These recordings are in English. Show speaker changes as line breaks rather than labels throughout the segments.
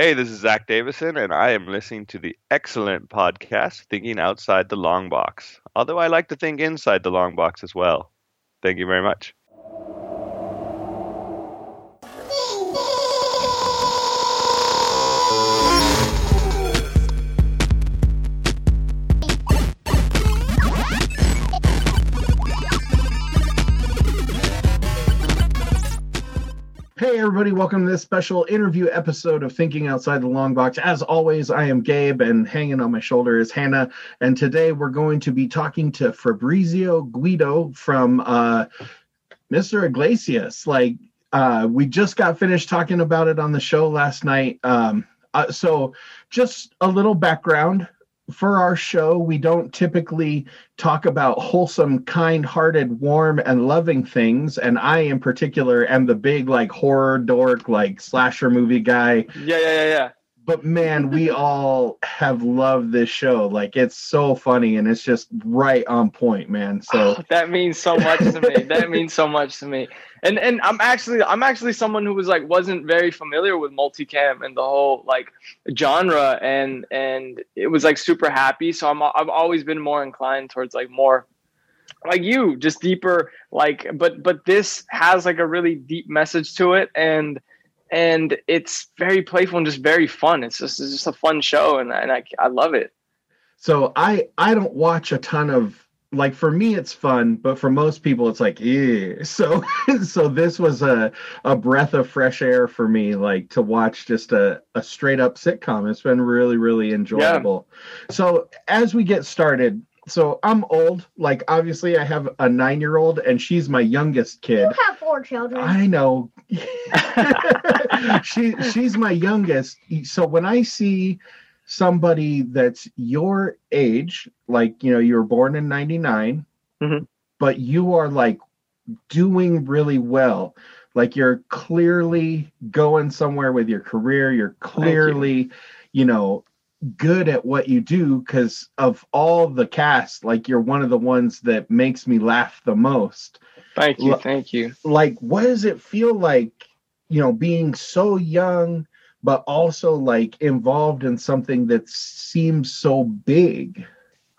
Hey, this is Zach Davison, and I am listening to the excellent podcast, Thinking Outside the Long Box. Although I like to think inside the long box as well. Thank you very much.
Hey, everybody, welcome to this special interview episode of Thinking Outside the Long Box. As always, I am Gabe, and hanging on my shoulder is Hannah. And today we're going to be talking to Fabrizio Guido from uh, Mr. Iglesias. Like, uh, we just got finished talking about it on the show last night. Um, uh, so, just a little background for our show, we don't typically talk about wholesome, kind hearted, warm, and loving things. And I, in particular, am the big, like, horror dork, like, slasher movie guy.
Yeah, yeah, yeah, yeah.
But man, we all have loved this show. Like, it's so funny and it's just right on point, man. So
oh, that means so much to me. That means so much to me and and I'm actually I'm actually someone who was like wasn't very familiar with multicam and the whole like genre and and it was like super happy so I'm I've always been more inclined towards like more like you just deeper like but but this has like a really deep message to it and and it's very playful and just very fun. It's just it's just a fun show and, and I, I love it.
So i i don't watch a ton of like for me it's fun but for most people it's like yeah so so this was a a breath of fresh air for me like to watch just a, a straight up sitcom. It's been really really enjoyable. Yeah. so as we get started so i'm old like obviously i have a nine year old and she's my youngest kid
you have four children
i know she she's my youngest so when i see somebody that's your age, like you know, you were born in '99, mm-hmm. but you are like doing really well. Like you're clearly going somewhere with your career. You're clearly, you. you know, good at what you do because of all the cast. Like you're one of the ones that makes me laugh the most.
Thank you. Thank you.
Like, what does it feel like? You know, being so young but also like involved in something that seems so big.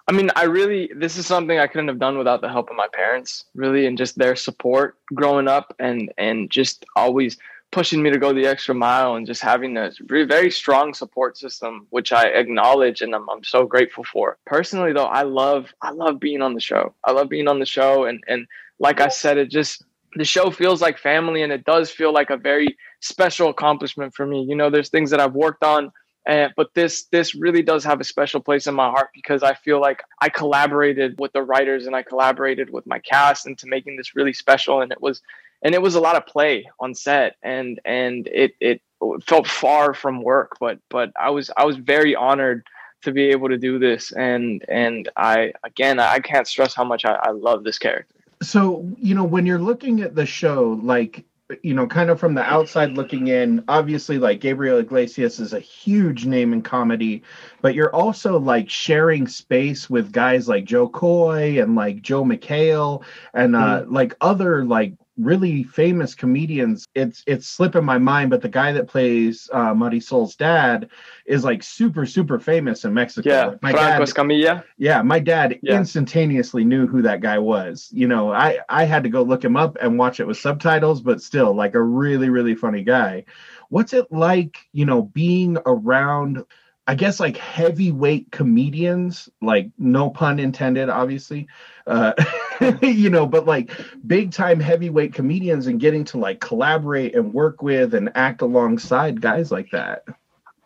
I mean, I really this is something I couldn't have done without the help of my parents, really, and just their support growing up and and just always pushing me to go the extra mile and just having a very strong support system, which I acknowledge and I'm, I'm so grateful for. Personally, though, I love I love being on the show. I love being on the show, and and like I said, it just the show feels like family, and it does feel like a very special accomplishment for me. You know, there's things that I've worked on, and, but this this really does have a special place in my heart because I feel like I collaborated with the writers and I collaborated with my cast into making this really special. And it was and it was a lot of play on set, and and it it felt far from work, but but I was I was very honored to be able to do this and and i again i can't stress how much I, I, love this character
so you know when you're looking at the show like you know, kind of from the outside looking in, obviously, like Gabriel Iglesias is a huge name in comedy, but you're also like sharing space with guys like Jo Koy and like joe McHale and uh, mm. like other like really famous comedians. It's it's slipping my mind, but the guy that plays uh, Marisol's dad is like super super famous in Mexico.
Yeah,
my
Franco Escamilla.
Yeah, my dad yeah. instantaneously knew who that guy was. You know, I I had to go look him up and watch it with subtitles, but still, like a really really funny guy. What's it like, you know, being around? I guess like heavyweight comedians, like no pun intended, obviously, uh, you know, but like big time heavyweight comedians and getting to like collaborate and work with and act alongside guys like that.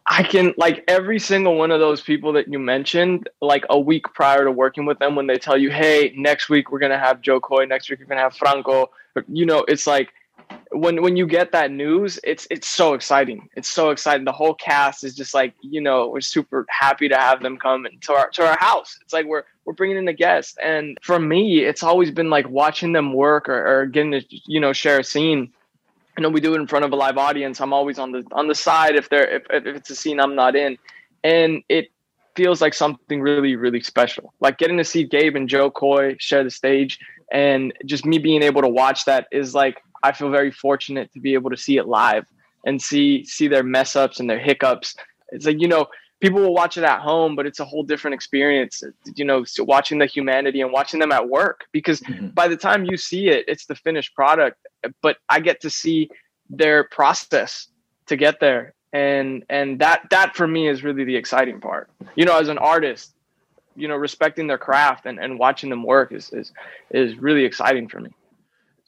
I can like every single one of those people that you mentioned, like a week prior to working with them, when they tell you, "Hey, next week we're gonna have Jo Koy, next week we're gonna have Franco," you know, it's like when when you get that news, it's it's so exciting. It's so exciting. The whole cast is just like you know we're super happy to have them come to our to our house. It's like we're we're bringing in a guest, and for me, it's always been like watching them work or, or getting to you know share a scene. I know we do it in front of a live audience. I'm always on the on the side if they're if, if it's a scene I'm not in, and it feels like something really really special. Like getting to see Gabe and Jo Koy share the stage, and just me being able to watch that is like I feel very fortunate to be able to see it live and see see their mess ups and their hiccups. It's like you know people will watch it at home, but it's a whole different experience. You know, watching the humanity and watching them at work because mm-hmm. by the time you see it, it's the finished product. But I get to see their process to get there, and and that that for me is really the exciting part. You know, as an artist, you know, respecting their craft and, and watching them work is is is really exciting for me.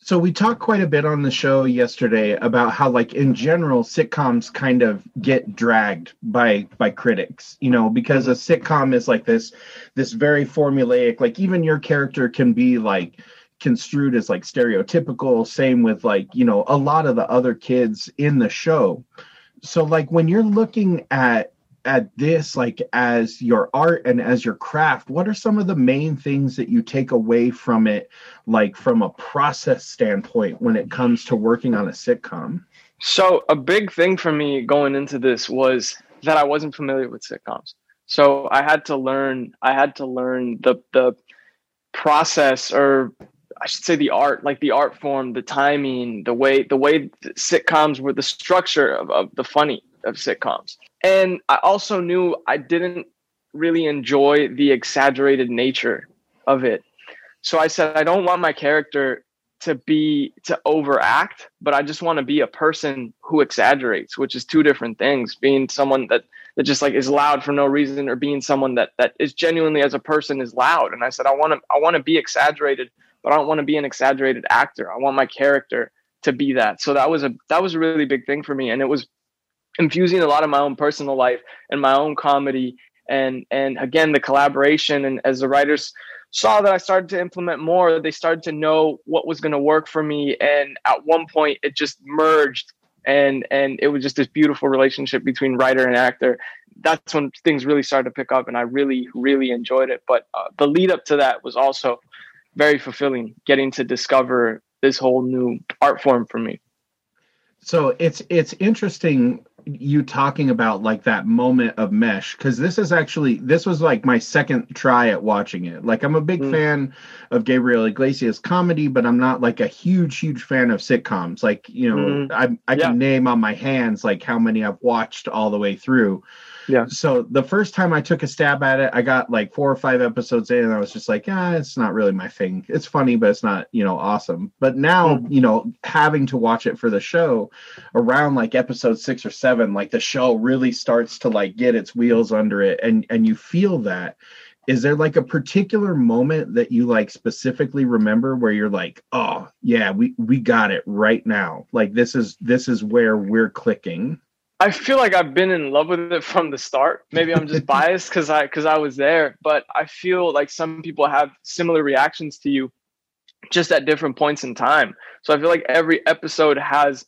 So we talked quite a bit on the show yesterday about how like in general sitcoms kind of get dragged by by critics, you know, because a sitcom is like this this very formulaic like even your character can be like construed as like stereotypical same with like, you know, a lot of the other kids in the show. So like when you're looking at at this like as your art and as your craft what are some of the main things that you take away from it like from a process standpoint when it comes to working on a sitcom?
So a big thing for me going into this was that i wasn't familiar with sitcoms. So i had to learn i had to learn the the process or I should say the art, like the art form, the timing, the way the way the sitcoms were, the structure of, of the funny of sitcoms. And I also knew I didn't really enjoy the exaggerated nature of it. So I said, I don't want my character to be to overact, but I just want to be a person who exaggerates, which is two different things. Being someone that that just like is loud for no reason, or being someone that that is genuinely as a person is loud. And I said, I want to I want to be exaggerated, but I don't want to be an exaggerated actor. I want my character to be that. So that was a that was a really big thing for me, and it was infusing a lot of my own personal life and my own comedy and and again the collaboration. And as the writers saw that I started to implement more they started to know what was going to work for me. And at one point it just merged and and it was just this beautiful relationship between writer and actor. That's when things really started to pick up and I really really enjoyed it. But uh, the lead up to that was also very fulfilling getting to discover this whole new art form for me
so it's it's interesting you talking about like that moment of mesh because this is actually this was like my second try at watching it like i'm a big mm. fan of gabriel iglesias comedy but i'm not like a huge huge fan of sitcoms like you know mm. i, I yeah. can name on my hands like how many i've watched all the way through
yeah.
So the first time I took a stab at it, I got like four or five episodes in, and I was just like, yeah, it's not really my thing. It's funny, but it's not, you know, awesome. But now, mm-hmm. you know, having to watch it for the show around like episode six or seven, like the show really starts to like get its wheels under it, and and you feel that. Is there like a particular moment that you like specifically remember where you're like, oh yeah, we we got it right now. Like this is this is where we're clicking.
I feel like I've been in love with it from the start. Maybe I'm just biased because I because I was there, but I feel like some people have similar reactions to you, just at different points in time. So I feel like every episode has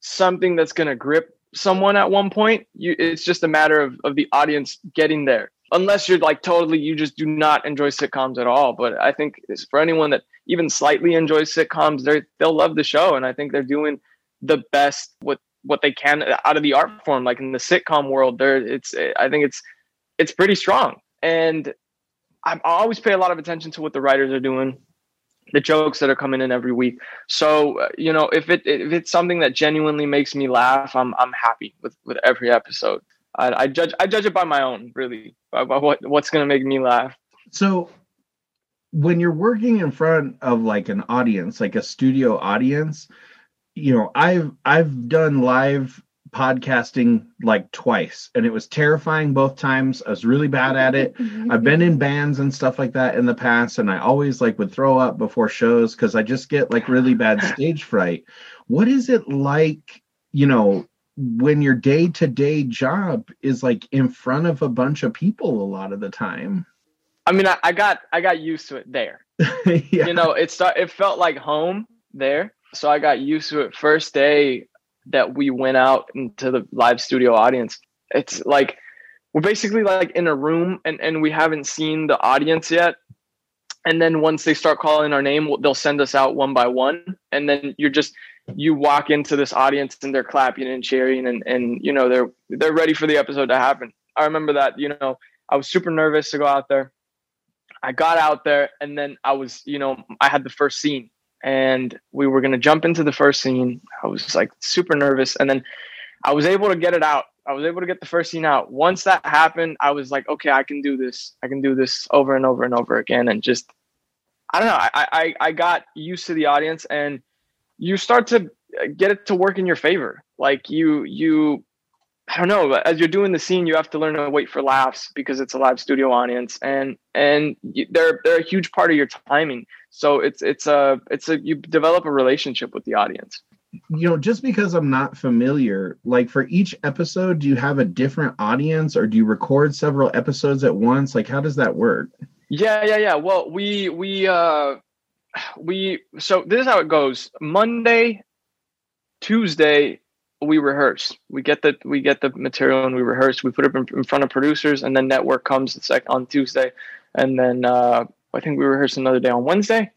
something that's gonna grip someone at one point. You, it's just a matter of of the audience getting there. Unless you're like totally, you just do not enjoy sitcoms at all. But I think for anyone that even slightly enjoys sitcoms, they they'll love the show, and I think they're doing the best with what they can out of the art form. Like in the sitcom world there it's i think it's it's pretty strong. And i always pay a lot of attention to what the writers are doing the jokes that are coming in every week. So uh, you know if it if it's something that genuinely makes me laugh i'm i'm happy with with every episode. I, I judge i judge it by my own really by, by what what's going to make me laugh.
So when you're working in front of like an audience like a studio audience you know i've i've done live podcasting like twice and it was terrifying both times. I was really bad at it. I've been in bands and stuff like that in the past and i always like would throw up before shows because i just get like really bad stage fright. What is it like you know when your day-to-day job is like in front of a bunch of people a lot of the time?
I mean i, I got i got used to it there. Yeah. you know it start it felt like home there so I got used to it. First day that we went out into the live studio audience, it's like we're basically like in a room and, and we haven't seen the audience yet. And then once they start calling our name, they'll send us out one by one. And then you're just you walk into this audience and they're clapping and cheering and and you know they're they're ready for the episode to happen. I remember that, you know, I was super nervous to go out there. I got out there and then I was, you know, I had the first scene and we were going to jump into the first scene. I was like super nervous. And then I was able to get it out. I was able to get the first scene out. Once that happened, I was like, okay, I can do this. I can do this over and over and over again. And just, I don't know. I, I, I got used to the audience and you start to get it to work in your favor. Like you, you, I don't know. As you're doing the scene, you have to learn to wait for laughs because it's a live studio audience, and and they're they're a huge part of your timing. So it's it's a it's a you develop a relationship with the audience
you know, just because I'm not familiar, like for each episode, do you have a different audience or do you record several episodes at once? Like, how does that work?
Yeah, yeah, yeah. Well, we, we, uh, we, so this is how it goes Monday, Tuesday, we rehearse. We get the, we get the material and we rehearse. We put it in, in front of producers and then network comes the sec on Tuesday. And then, uh, I think we rehearse another day on Wednesday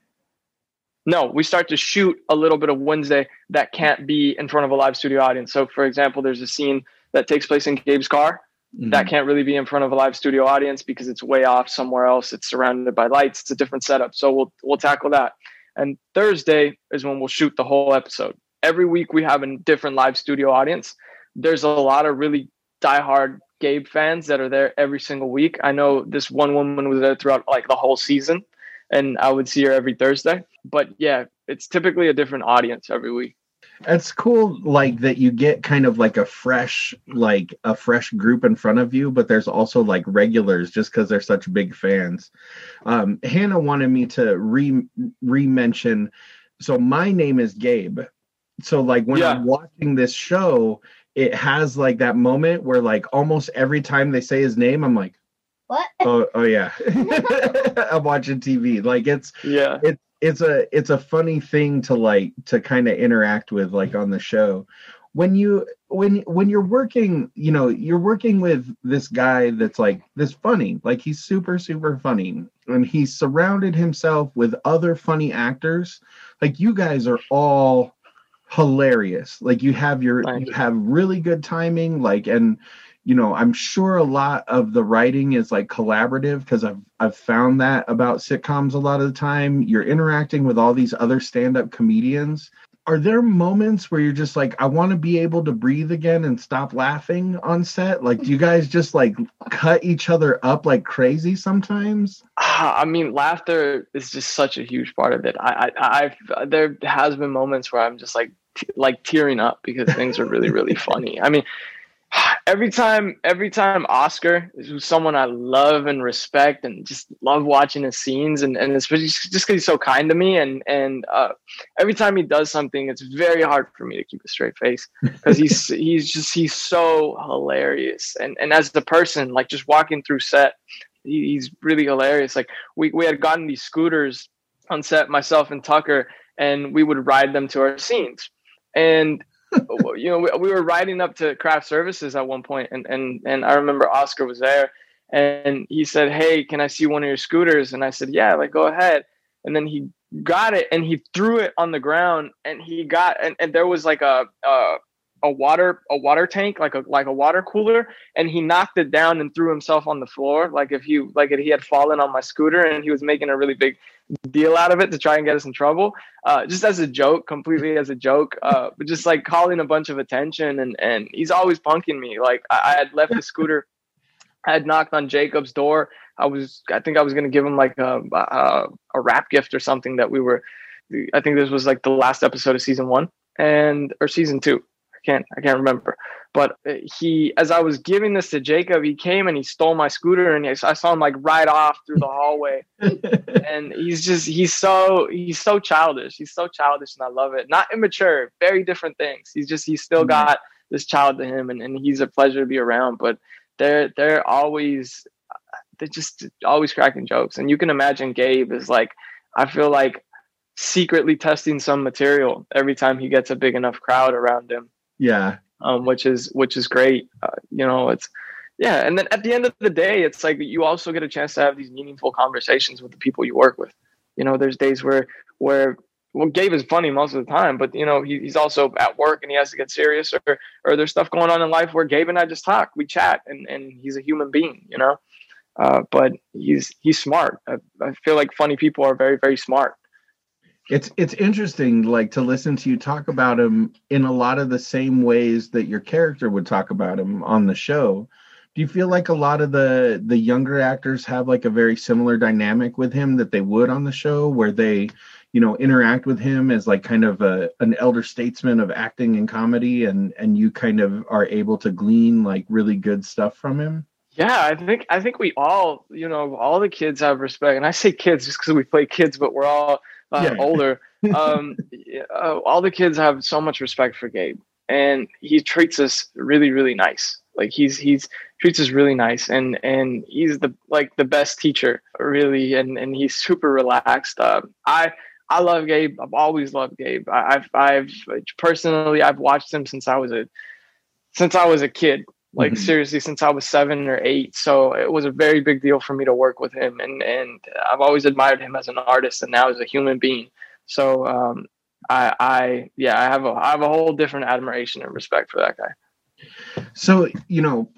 no, we start to shoot a little bit of Wednesday that can't be in front of a live studio audience. So, for example, there's a scene that takes place in Gabe's car mm-hmm. that can't really be in front of a live studio audience because it's way off somewhere else. It's surrounded by lights. It's a different setup. So we'll we'll tackle that. And Thursday is when we'll shoot the whole episode. Every week we have a different live studio audience. There's a lot of really diehard Gabe fans that are there every single week. I know this one woman was there throughout like the whole season and I would see her every Thursday. But yeah, it's typically a different audience every week.
It's cool, like that you get kind of like a fresh, like a fresh group in front of you, but there's also like regulars just because they're such big fans. Um, Hannah wanted me to re re mention. So my name is Gabe. So like when yeah. I'm watching this show, it has like that moment where like almost every time they say his name, I'm like,
what?
Oh, oh yeah. I'm watching TV. Like it's
yeah.
It's it's a it's a funny thing to like to kind of interact with like on the show. When you when when you're working, you know, you're working with this guy that's like this funny, like he's super super funny, and he's surrounded himself with other funny actors. Like you guys are all hilarious. Like you have your you have really good timing. Like and you know i'm sure a lot of the writing is like collaborative because i've i've found that about sitcoms a lot of the time you're interacting with all these other stand-up comedians are there moments where you're just like i want to be able to breathe again and stop laughing on set? Like do you guys just like cut each other up like crazy sometimes?
Ah, I mean laughter is just such a huge part of it. I i I've, there has been moments where i'm just like like tearing up because things are really really funny. I mean every time every time oscar is someone i love and respect and just love watching his scenes and, and especially just because he's so kind to me and and uh, every time he does something it's very hard for me to keep a straight face because he's he's just he's so hilarious. And and as the person like just walking through set he, he's really hilarious. Like we, we had gotten these scooters on set myself and tucker and we would ride them to our scenes. And you know, we, we, were riding up to craft services at one point, and and and I remember Oscar was there, and he said, "Hey, can I see one of your scooters?" And I said, "Yeah, like go ahead." And then he got it and he threw it on the ground, and he got and, and there was like a, a a water a water tank like a like a water cooler and he knocked it down and threw himself on the floor. Like if he like if he had fallen on my scooter and he was making a really big deal out of it to try and get us in trouble. Uh, just as a joke completely as a joke uh, but just like calling a bunch of attention and and he's always punking me. Like I, I had left the scooter I had knocked on Jacob's door. I was I think I was gonna give him like a, a a wrap gift or something that we were I think this was like the last episode of season one and or season two can't I can't remember. But uh, he, as I was giving this to Jacob, he came and he stole my scooter, and I saw him like ride off through the hallway. and he's just he's so he's so childish. He's so childish, and I love it. Not immature, very different things. He's just he's still mm-hmm. got this child to him, and, and he's a pleasure to be around. But they're they're always they're just always cracking jokes, and you can imagine Gabe is like I feel like secretly testing some material every time he gets a big enough crowd around him
yeah.
Um, which is which is great. Uh, you know, it's yeah. And then at the end of the day, it's like you also get a chance to have these meaningful conversations with the people you work with. You know, there's days where where well, Gabe is funny most of the time, but you know he, he's also at work and he has to get serious, or or there's stuff going on in life where Gabe and I just talk, we chat, and and he's a human being, you know. Uh, but he's he's smart. I, I feel like funny people are very very smart
It's it's interesting, like to listen to you talk about him in a lot of the same ways that your character would talk about him on the show. Do you feel like a lot of the the younger actors have like a very similar dynamic with him that they would on the show, where they, you know, interact with him as like kind of a an elder statesman of acting and comedy, and and you kind of are able to glean like really good stuff from him?
Yeah, I think I think we all, you know, all the kids have respect, and I say kids just because we play kids, but we're all uh, yeah. older. Um, uh, all the kids have so much respect for Gabe, and he treats us really, really nice. Like he's he's treats us really nice, and and he's the like the best teacher, really, and and he's super relaxed. Uh, I I love Gabe. I've always loved Gabe. I, I've I've personally I've watched him since I was a since I was a kid like mm-hmm. seriously since I was seven or eight. So it was a very big deal for me to work with him, and and I've always admired him as an artist and now as a human being. So um, I, I yeah, I have a I have a whole different admiration and respect for that guy.
So you know,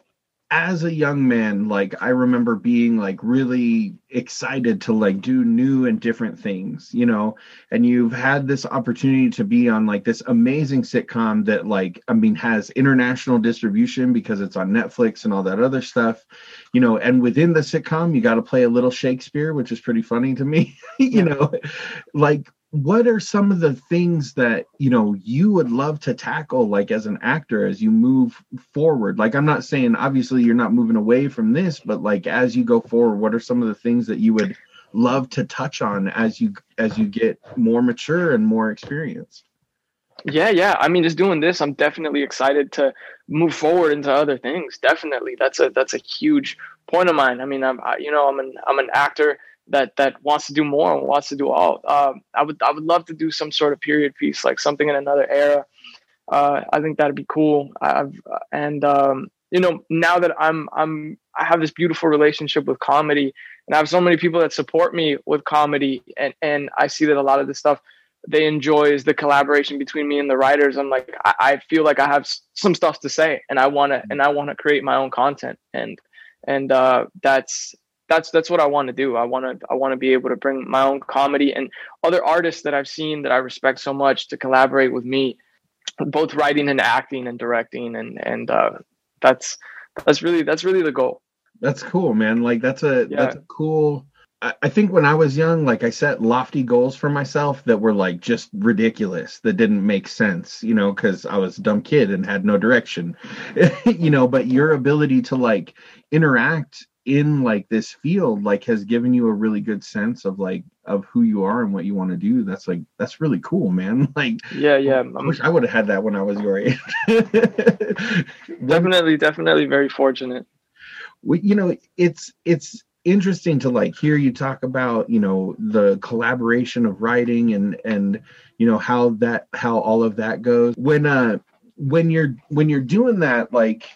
as a young man like i remember being like really excited to like do new and different things you know? And you've had this opportunity to be on like this amazing sitcom that like i mean has international distribution because it's on netflix and all that other stuff you know? And within the sitcom you got to play a little shakespeare which is pretty funny to me you know? Like what are some of the things that you know you would love to tackle like as an actor as you move forward? Like i'm not saying obviously you're not moving away from this but like as you go forward what are some of the things that you would love to touch on as you as you get more mature and more experience
yeah yeah. I mean just doing this i'm definitely excited to move forward into other things. Definitely. That's a that's a huge point of mine. I mean i'm I, you know i'm an i'm an actor that that wants to do more and wants to do all. Um, I would I would love to do some sort of period piece, like something in another era. Uh, I think that'd be cool. I've and um, you know now that I'm I'm I have this beautiful relationship with comedy, and I have so many people that support me with comedy, and and I see that a lot of the stuff they enjoy is the collaboration between me and the writers. I'm like I, I feel like I have some stuff to say, and I want to and I want to create my own content, and and uh, that's that's that's what I want to do. I want to I want to be able to bring my own comedy and other artists that I've seen that I respect so much to collaborate with me, both writing and acting and directing, and and uh, that's that's really that's really the goal.
That's cool, man. Like that's a yeah. that's a cool. I, think when I was young, like I set lofty goals for myself that were like just ridiculous, that didn't make sense, you know, because I was a dumb kid and had no direction, you know. But your ability to like interact in like this field like has given you a really good sense of like of who you are and what you want to do. That's like that's really cool man. Like
yeah yeah
i wish i would have had that when i was your age.
Definitely definitely very fortunate.
We, you know it's it's interesting to like hear you talk about you know the collaboration of writing and and you know how that how all of that goes. When uh when you're when you're doing that like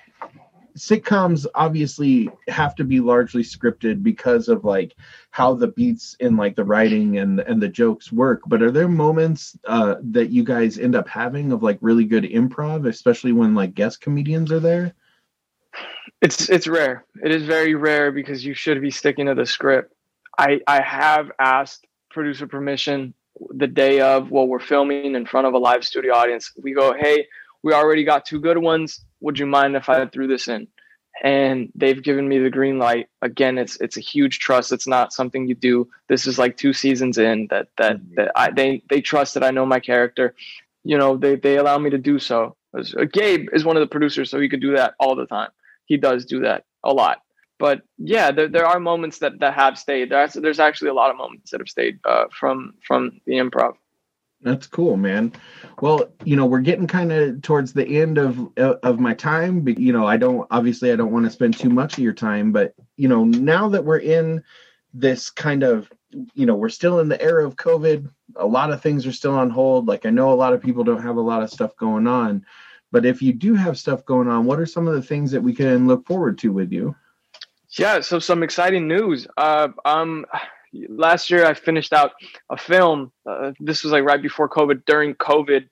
sitcoms obviously have to be largely scripted because of like how the beats in like the writing and and the jokes work. But are there moments uh that you guys end up having of like really good improv especially when like guest comedians are there
it's it's rare it is very rare because you should be sticking to the script i i have asked producer permission the day of while we're filming in front of a live studio audience we go hey we already got two good ones would you mind if I threw this in? And they've given me the green light. Again, it's it's a huge trust. It's not something you do. This is like two seasons in that that mm-hmm. that I they they trust that I know my character. You know, they they allow me to do so. Uh, Gabe is one of the producers, so he could do that all the time. He does do that a lot. But yeah, there, there are moments that, that have stayed. There's there's actually a lot of moments that have stayed uh, from from the improv.
That's cool, man. Well, you know, we're getting kind of towards the end of of my time. But, you know, I don't obviously I don't want to spend too much of your time, but you know, now that we're in this kind of, you know, we're still in the era of COVID. A lot of things are still on hold. Like I know a lot of people don't have a lot of stuff going on, but if you do have stuff going on, what are some of the things that we can look forward to with you?
Yeah, so some exciting news. Uh, um last year I finished out a film. Uh, this was like right before COVID. During COVID,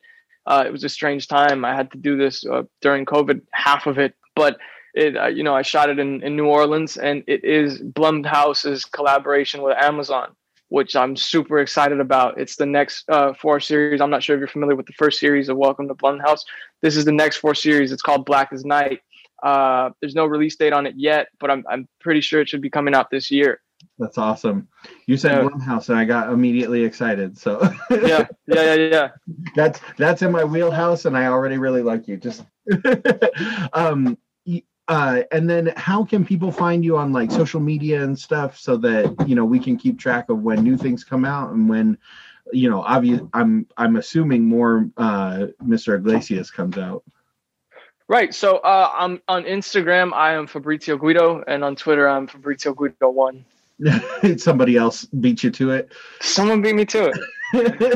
uh, it was a strange time. I had to do this uh, during COVID, half of it, but it, uh, you know, I shot it in, in New Orleans, and it is Blumhouse's collaboration with Amazon. Which I'm super excited about. It's the next uh, four series. I'm not sure if you're familiar with the first series of Welcome to Blumhouse. This is the next four series. It's called Black as Night. Uh, there's no release date on it yet, but I'm I'm pretty sure it should be coming out this year.
That's awesome. You said
Yeah.
Blumhouse, and I got immediately excited. So
Yeah, yeah, yeah, yeah.
that's that's in my wheelhouse, and I already really like you. Just um, uh, and then how can people find you on like social media and stuff so that you know we can keep track of when new things come out and when you know obvious i'm i'm assuming more uh mr iglesias comes out
Right. So uh, I'm on Instagram. I am Fabrizio Guido, and on Twitter I'm Fabrizio Guido one.
somebody else beat you to it
Someone beat me to it.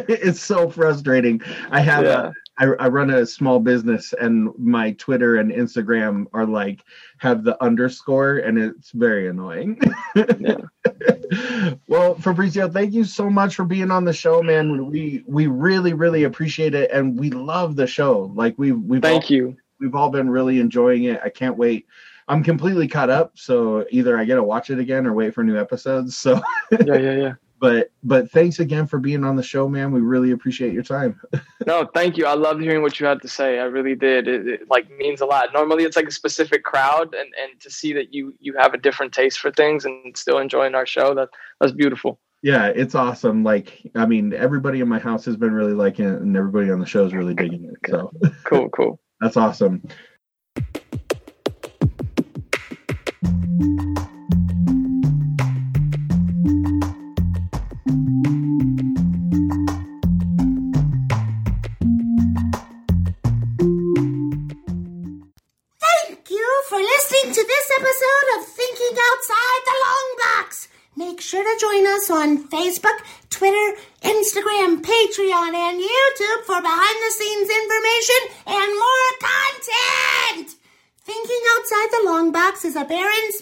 it's so frustrating i have
Yeah.
a, I, I run a small business and my twitter and instagram are like have the underscore and it's very annoying. Well fabrizio thank you so much for being on the show man. We we really really appreciate it and we love the show. Like we we've
Thank
all,
you.
we've all been really enjoying it. I can't wait. I'm completely caught up so either i get to watch it again or wait for new episodes so.
Yeah, yeah, yeah.
But but thanks again for being on the show man we really appreciate your time
No, thank you. I loved hearing what you had to say. I really did. It, it like means a lot. Normally, it's like a specific crowd, and and to see that you you have a different taste for things and still enjoying our show that that's beautiful.
yeah it's awesome like i mean everybody in my house has been really liking it and everybody on the show is really digging it so
Cool, cool.
that's awesome
content. Thinking Outside